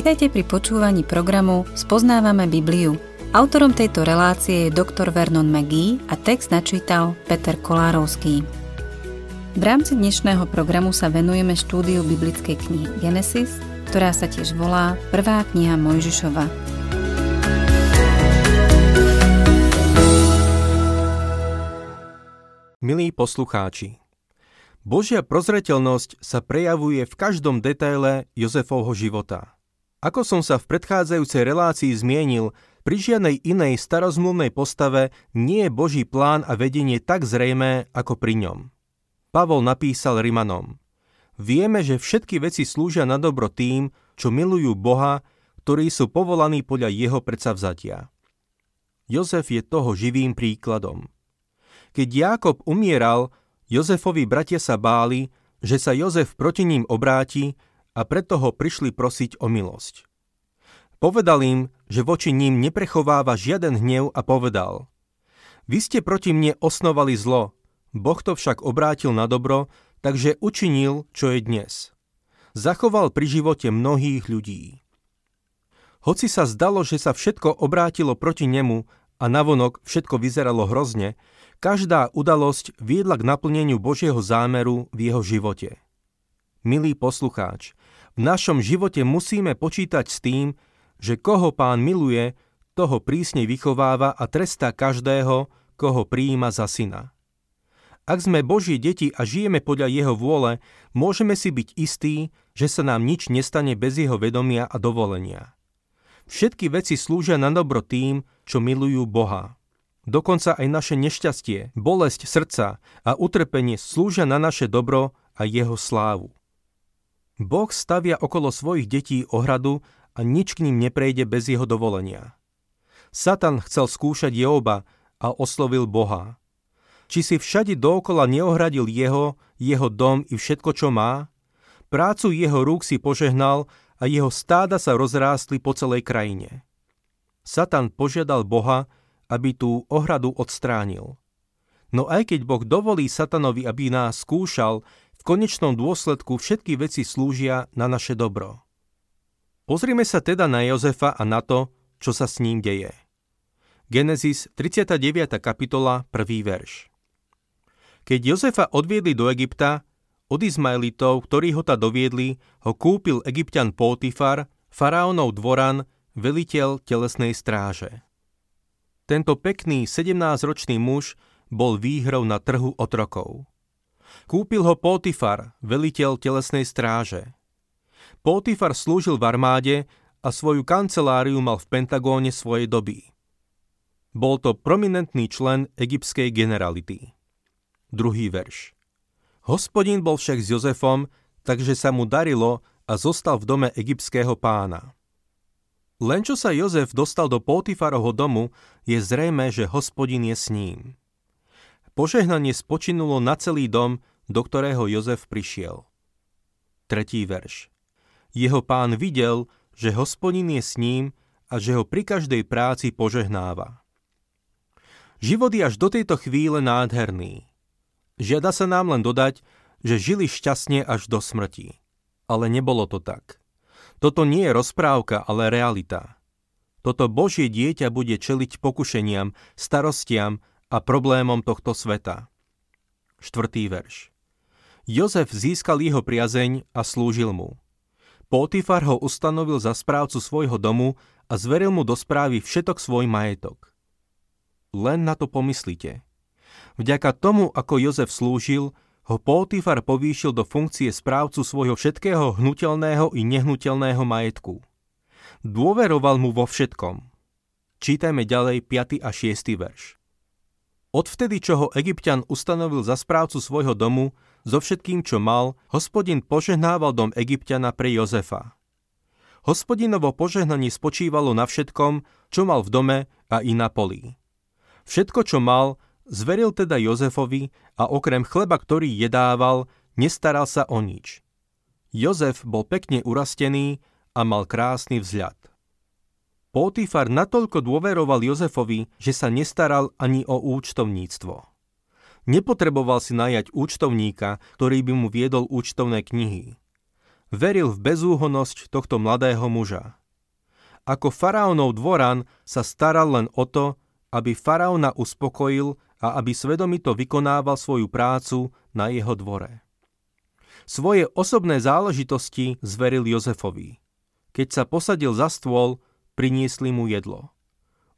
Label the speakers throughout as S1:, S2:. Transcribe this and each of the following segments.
S1: Vitajte pri počúvaní programu Spoznávame Bibliu. Autorom tejto relácie je dr. Vernon McGee a text načítal Peter Kolárovský. V rámci dnešného programu sa venujeme štúdiu biblickej knihy Genesis, ktorá sa tiež volá Prvá kniha Mojžišova.
S2: Milí poslucháči, Božia prozreteľnosť sa prejavuje v každom detaile Jozefovho života – ako som sa v predchádzajúcej relácii zmienil, pri žiadnej inej starozmluvnej postave nie je Boží plán a vedenie tak zrejmé ako pri ňom. Pavol napísal Rimanom. Vieme, že všetky veci slúžia na dobro tým, čo milujú Boha, ktorí sú povolaní podľa jeho predsavzatia. Jozef je toho živým príkladom. Keď Jákob umieral, Jozefovi bratia sa báli, že sa Jozef proti ním obráti a preto ho prišli prosiť o milosť. Povedal im, že voči ním neprechováva žiaden hnev a povedal Vy ste proti mne osnovali zlo, Boh to však obrátil na dobro, takže učinil, čo je dnes. Zachoval pri živote mnohých ľudí. Hoci sa zdalo, že sa všetko obrátilo proti nemu a navonok všetko vyzeralo hrozne, každá udalosť viedla k naplneniu Božieho zámeru v jeho živote. Milý poslucháč, v našom živote musíme počítať s tým, že koho pán miluje, toho prísne vychováva a trestá každého, koho prijíma za syna. Ak sme Božie deti a žijeme podľa jeho vôle, môžeme si byť istí, že sa nám nič nestane bez jeho vedomia a dovolenia. Všetky veci slúžia na dobro tým, čo milujú Boha. Dokonca aj naše nešťastie, bolesť srdca a utrpenie slúžia na naše dobro a jeho slávu. Boh stavia okolo svojich detí ohradu a nič k ním neprejde bez jeho dovolenia. Satan chcel skúšať Joba a oslovil Boha. Či si všade dookola neohradil jeho, jeho dom i všetko, čo má? Prácu jeho rúk si požehnal a jeho stáda sa rozrástli po celej krajine. Satan požiadal Boha, aby tú ohradu odstránil. No aj keď Boh dovolí Satanovi, aby nás skúšal, v konečnom dôsledku všetky veci slúžia na naše dobro. Pozrime sa teda na Jozefa a na to, čo sa s ním deje. Genesis 39. kapitola 1. verš Keď Jozefa odviedli do Egypta, od Izmaelitov, ktorí ho ta doviedli, ho kúpil egyptian Potifar, faraónov dvoran, veliteľ telesnej stráže. Tento pekný 17-ročný muž bol výhrou na trhu otrokov. Kúpil ho Potifar, veliteľ telesnej stráže. Potifar slúžil v armáde a svoju kanceláriu mal v Pentagóne svojej doby. Bol to prominentný člen egyptskej generality. Druhý verš. Hospodin bol však s Jozefom, takže sa mu darilo a zostal v dome egyptského pána. Len čo sa Jozef dostal do Potifarovho domu, je zrejme, že hospodin je s ním. Požehnanie spočinulo na celý dom, do ktorého Jozef prišiel. Tretí verš. Jeho pán videl, že hospodin je s ním a že ho pri každej práci požehnáva. Život je až do tejto chvíle nádherný. Žiada sa nám len dodať, že žili šťastne až do smrti. Ale nebolo to tak. Toto nie je rozprávka, ale realita. Toto Božie dieťa bude čeliť pokušeniam, starostiam a problémom tohto sveta. Štvrtý verš. Jozef získal jeho priazeň a slúžil mu. Potifar ho ustanovil za správcu svojho domu a zveril mu do správy všetok svoj majetok. Len na to pomyslite. Vďaka tomu, ako Jozef slúžil, ho Potifar povýšil do funkcie správcu svojho všetkého hnutelného i nehnutelného majetku. Dôveroval mu vo všetkom. Čítajme ďalej 5. a 6. verš. Odvtedy, čo ho Egyptian ustanovil za správcu svojho domu, so všetkým, čo mal, hospodin požehnával dom Egyptiana pre Jozefa. Hospodinovo požehnanie spočívalo na všetkom, čo mal v dome a i na poli. Všetko, čo mal, zveril teda Jozefovi a okrem chleba, ktorý jedával, nestaral sa o nič. Jozef bol pekne urastený a mal krásny vzľad. Potifar natoľko dôveroval Jozefovi, že sa nestaral ani o účtovníctvo. Nepotreboval si najať účtovníka, ktorý by mu viedol účtovné knihy. veril v bezúhonosť tohto mladého muža. Ako faraónov dvoran sa staral len o to, aby faraóna uspokojil a aby svedomito vykonával svoju prácu na jeho dvore. Svoje osobné záležitosti zveril Jozefovi. Keď sa posadil za stôl, priniesli mu jedlo.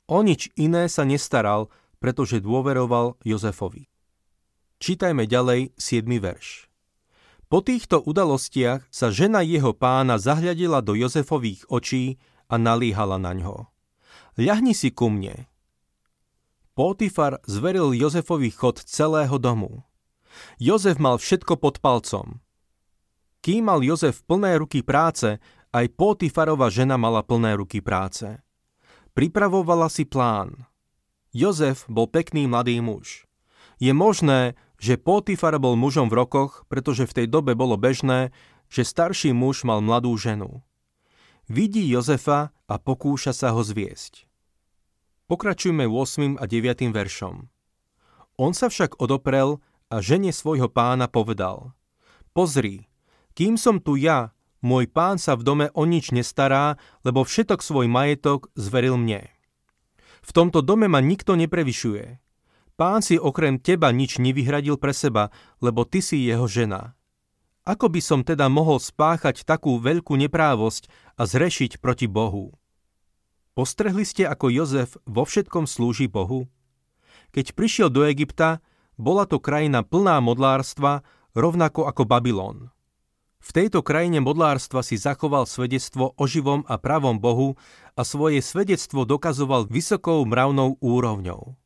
S2: O nič iné sa nestaral, pretože dôveroval Jozefovi. Čítajme ďalej 7. verš. Po týchto udalostiach sa žena jeho pána zahľadila do Jozefových očí a nalíhala na ňo. Ľahni si ku mne. Potifar zveril Jozefovi chod celého domu. Jozef mal všetko pod palcom. Kým mal Jozef plné ruky práce, aj Potifarova žena mala plné ruky práce. Pripravovala si plán. Jozef bol pekný mladý muž. Je možné, že Potifar bol mužom v rokoch, pretože v tej dobe bolo bežné, že starší muž mal mladú ženu. Vidí Jozefa a pokúša sa ho zviesť. Pokračujme 8. a 9. veršom. On sa však odoprel a žene svojho pána povedal Pozri, kým som tu ja, môj pán sa v dome o nič nestará, lebo všetok svoj majetok zveril mne. V tomto dome ma nikto neprevyšuje. Pán si okrem teba nič nevyhradil pre seba, lebo ty si jeho žena. Ako by som teda mohol spáchať takú veľkú neprávosť a zrešiť proti Bohu? Postrehli ste, ako Jozef vo všetkom slúži Bohu? Keď prišiel do Egypta, bola to krajina plná modlárstva, rovnako ako Babylon. V tejto krajine modlárstva si zachoval svedectvo o živom a pravom Bohu a svoje svedectvo dokazoval vysokou mravnou úrovňou.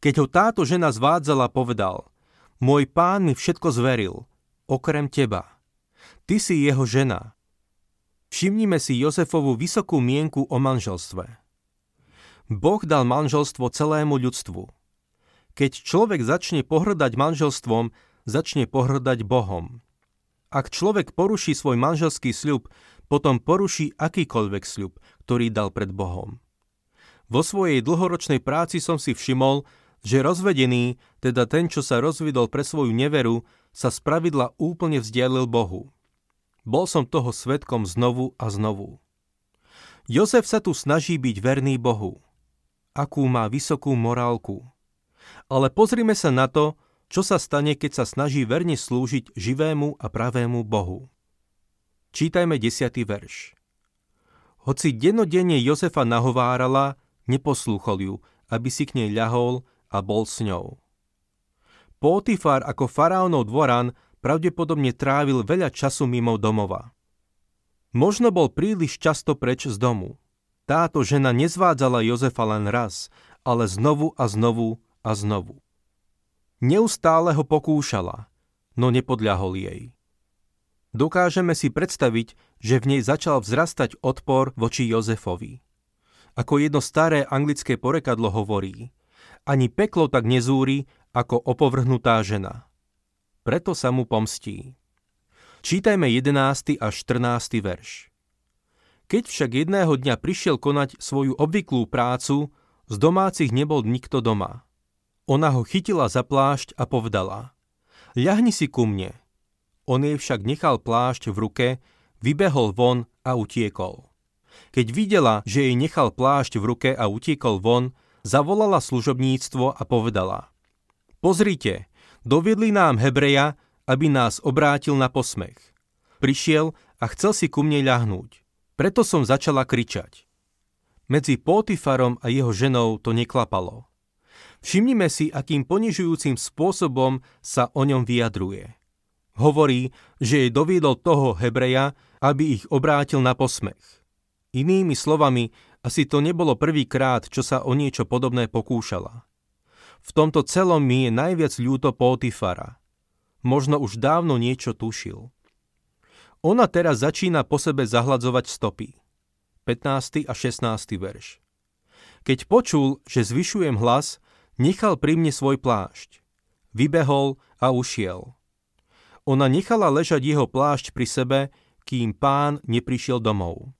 S2: Keď ho táto žena zvádzala, povedal, môj pán mi všetko zveril, okrem teba. Ty si jeho žena. Všimnime si Jozefovu vysokú mienku o manželstve. Boh dal manželstvo celému ľudstvu. Keď človek začne pohrdať manželstvom, začne pohrdať Bohom. Ak človek poruší svoj manželský sľub, potom poruší akýkoľvek sľub, ktorý dal pred Bohom. Vo svojej dlhoročnej práci som si všimol, že rozvedený, teda ten, čo sa rozvidol pre svoju neveru, sa spravidla úplne vzdialil Bohu. Bol som toho svetkom znovu a znovu. Jozef sa tu snaží byť verný Bohu. Akú má vysokú morálku. Ale pozrime sa na to, čo sa stane, keď sa snaží verne slúžiť živému a pravému Bohu. Čítajme 10. verš. Hoci denodenne Jozefa nahovárala, neposlúchol ju, aby si k nej ľahol a bol s ňou. Potifar ako faraónov dvoran pravdepodobne trávil veľa času mimo domova. Možno bol príliš často preč z domu. Táto žena nezvádzala Jozefa len raz, ale znovu a znovu a znovu. Neustále ho pokúšala, no nepodľahol jej. Dokážeme si predstaviť, že v nej začal vzrastať odpor voči Jozefovi. Ako jedno staré anglické porekadlo hovorí – ani peklo tak nezúri ako opovrhnutá žena. Preto sa mu pomstí. Čítajme 11. až 14. verš. Keď však jedného dňa prišiel konať svoju obvyklú prácu, z domácich nebol nikto doma. Ona ho chytila za plášť a povedala Ľahni si ku mne. On jej však nechal plášť v ruke, vybehol von a utiekol. Keď videla, že jej nechal plášť v ruke a utiekol von, zavolala služobníctvo a povedala Pozrite, doviedli nám Hebreja, aby nás obrátil na posmech. Prišiel a chcel si ku mne ľahnúť. Preto som začala kričať. Medzi Potifarom a jeho ženou to neklapalo. Všimnime si, akým ponižujúcim spôsobom sa o ňom vyjadruje. Hovorí, že jej doviedol toho Hebreja, aby ich obrátil na posmech. Inými slovami, asi to nebolo prvýkrát, čo sa o niečo podobné pokúšala. V tomto celom mi je najviac ľúto Potifara. Možno už dávno niečo tušil. Ona teraz začína po sebe zahladzovať stopy. 15. a 16. verš. Keď počul, že zvyšujem hlas, nechal pri mne svoj plášť. Vybehol a ušiel. Ona nechala ležať jeho plášť pri sebe, kým pán neprišiel domov.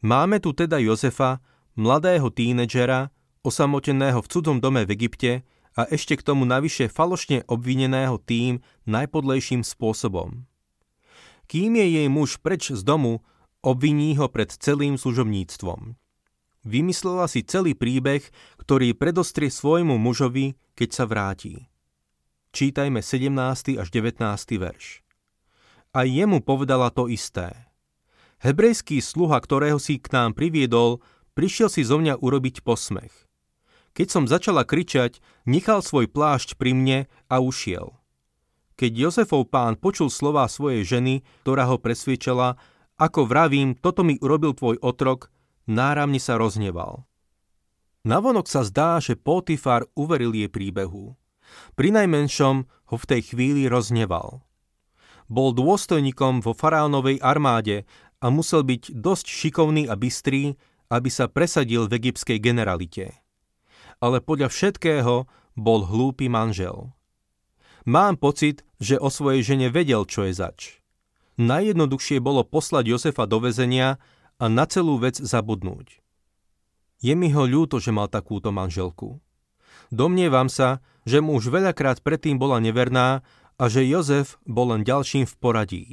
S2: Máme tu teda Jozefa, mladého tínedžera, osamoteného v cudzom dome v Egypte a ešte k tomu navyše falošne obvineného tým najpodlejším spôsobom. Kým je jej muž preč z domu, obviní ho pred celým služobníctvom. Vymyslela si celý príbeh, ktorý predostrie svojmu mužovi, keď sa vráti. Čítajme 17. až 19. verš. A jemu povedala to isté. Hebrejský sluha, ktorého si k nám priviedol, prišiel si zo mňa urobiť posmech. Keď som začala kričať, nechal svoj plášť pri mne a ušiel. Keď Jozefov pán počul slová svojej ženy, ktorá ho presviečala, ako vravím, toto mi urobil tvoj otrok, náramne sa rozneval. Navonok sa zdá, že Potifar uveril jej príbehu. Pri najmenšom ho v tej chvíli rozneval. Bol dôstojníkom vo faraónovej armáde a musel byť dosť šikovný a bystrý, aby sa presadil v egyptskej generalite. Ale podľa všetkého bol hlúpy manžel. Mám pocit, že o svojej žene vedel, čo je zač. Najjednoduchšie bolo poslať Josefa do väzenia a na celú vec zabudnúť. Je mi ho ľúto, že mal takúto manželku. Domnievam sa, že mu už veľakrát predtým bola neverná a že Jozef bol len ďalším v poradí.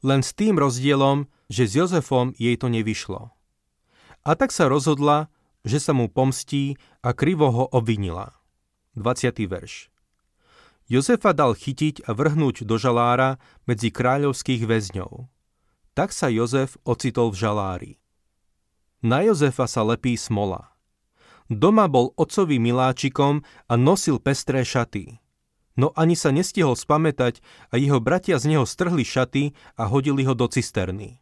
S2: Len s tým rozdielom, že s Jozefom jej to nevyšlo. A tak sa rozhodla, že sa mu pomstí a krivo ho obvinila. 20. verš. Jozefa dal chytiť a vrhnúť do žalára medzi kráľovských väzňov tak sa Jozef ocitol v žalári. Na Jozefa sa lepí smola. Doma bol otcovým miláčikom a nosil pestré šaty. No ani sa nestihol spamätať a jeho bratia z neho strhli šaty a hodili ho do cisterny.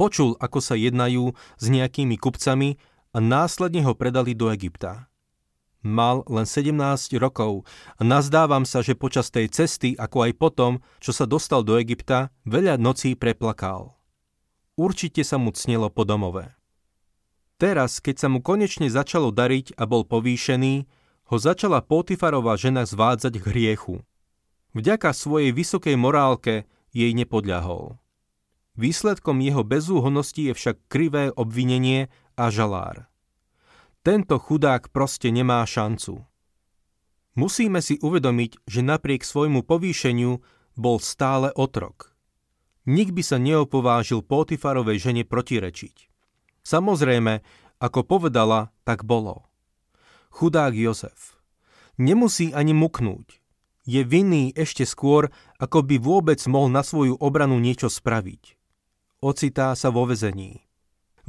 S2: Počul, ako sa jednajú s nejakými kupcami a následne ho predali do Egypta. Mal len 17 rokov a nazdávam sa, že počas tej cesty, ako aj potom, čo sa dostal do Egypta, veľa nocí preplakal. Určite sa mu cnelo po domove. Teraz, keď sa mu konečne začalo dariť a bol povýšený, ho začala Potifarová žena zvádzať k hriechu. Vďaka svojej vysokej morálke jej nepodľahol. Výsledkom jeho bezúhonosti je však krivé obvinenie a žalár. Tento chudák proste nemá šancu. Musíme si uvedomiť, že napriek svojmu povýšeniu bol stále otrok. Nik by sa neopovážil Potifarovej žene protirečiť. Samozrejme, ako povedala, tak bolo. Chudák Jozef. Nemusí ani muknúť. Je vinný ešte skôr, ako by vôbec mohol na svoju obranu niečo spraviť. Ocitá sa vo vezení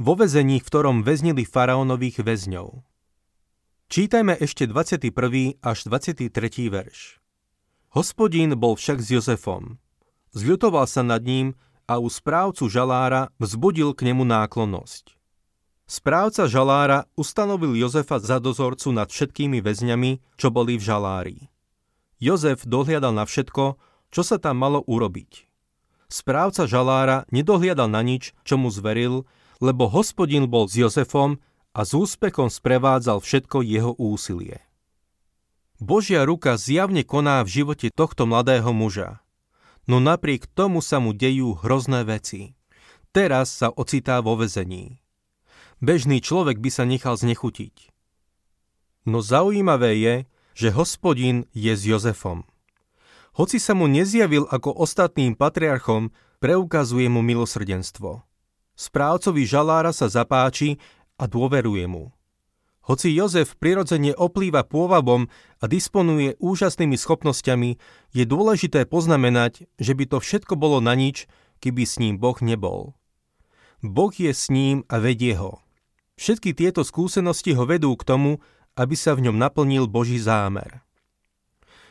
S2: vo vezení, v ktorom väznili faraónových väzňov. Čítajme ešte 21. až 23. verš. Hospodín bol však s Jozefom. Zľutoval sa nad ním a u správcu žalára vzbudil k nemu náklonnosť. Správca žalára ustanovil Jozefa za dozorcu nad všetkými väzňami, čo boli v žalári. Jozef dohliadal na všetko, čo sa tam malo urobiť. Správca žalára nedohliadal na nič, čo mu zveril, lebo hospodin bol s Jozefom a s úspechom sprevádzal všetko jeho úsilie. Božia ruka zjavne koná v živote tohto mladého muža, no napriek tomu sa mu dejú hrozné veci. Teraz sa ocitá vo vezení. Bežný človek by sa nechal znechutiť. No zaujímavé je, že hospodin je s Jozefom. Hoci sa mu nezjavil ako ostatným patriarchom, preukazuje mu milosrdenstvo. Správcovi žalára sa zapáči a dôveruje mu. Hoci Jozef prirodzene oplýva pôvabom a disponuje úžasnými schopnosťami, je dôležité poznamenať, že by to všetko bolo na nič, keby s ním Boh nebol. Boh je s ním a vedie ho. Všetky tieto skúsenosti ho vedú k tomu, aby sa v ňom naplnil Boží zámer.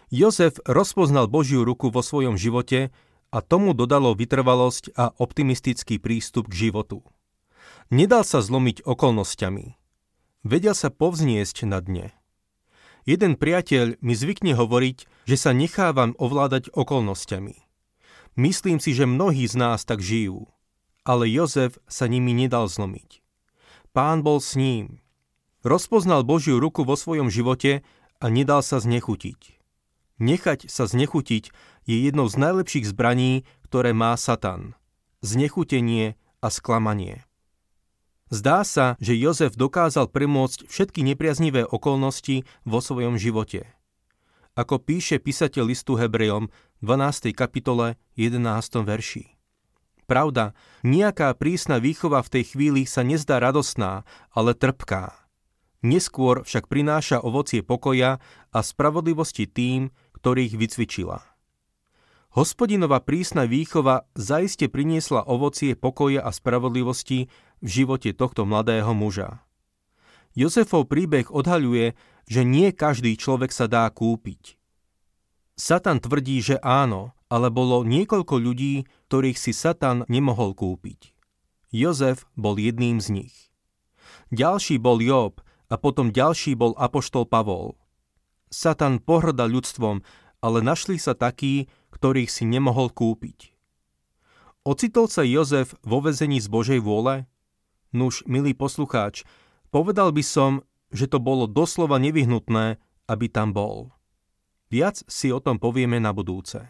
S2: Jozef rozpoznal Božiu ruku vo svojom živote a tomu dodalo vytrvalosť a optimistický prístup k životu. Nedal sa zlomiť okolnostiami. Vedel sa povzniesť na dne. Jeden priateľ mi zvykne hovoriť, že sa nechávam ovládať okolnostiami. Myslím si, že mnohí z nás tak žijú, ale Jozef sa nimi nedal zlomiť. Pán bol s ním. Rozpoznal Božiu ruku vo svojom živote a nedal sa znechutiť. Nechať sa znechutiť je jednou z najlepších zbraní, ktoré má Satan. Znechutenie a sklamanie. Zdá sa, že Jozef dokázal premôcť všetky nepriaznivé okolnosti vo svojom živote. ako píše písateľ listu Hebrejom v 12. kapitole 11. verši. Pravda, nejaká prísna výchova v tej chvíli sa nezdá radosná, ale trpká. Neskôr však prináša ovocie pokoja a spravodlivosti tým, ktorých vycvičila. Hospodinová prísna výchova zaiste priniesla ovocie pokoja a spravodlivosti v živote tohto mladého muža. Jozefov príbeh odhaľuje, že nie každý človek sa dá kúpiť. Satan tvrdí, že áno, ale bolo niekoľko ľudí, ktorých si Satan nemohol kúpiť. Jozef bol jedným z nich. Ďalší bol Job a potom ďalší bol Apoštol Pavol. Satan pohrda ľudstvom, ale našli sa takí, ktorých si nemohol kúpiť. Ocitol sa Jozef vo vezení z Božej vôle? Nuž, milý poslucháč, povedal by som, že to bolo doslova nevyhnutné, aby tam bol. Viac si o tom povieme na budúce.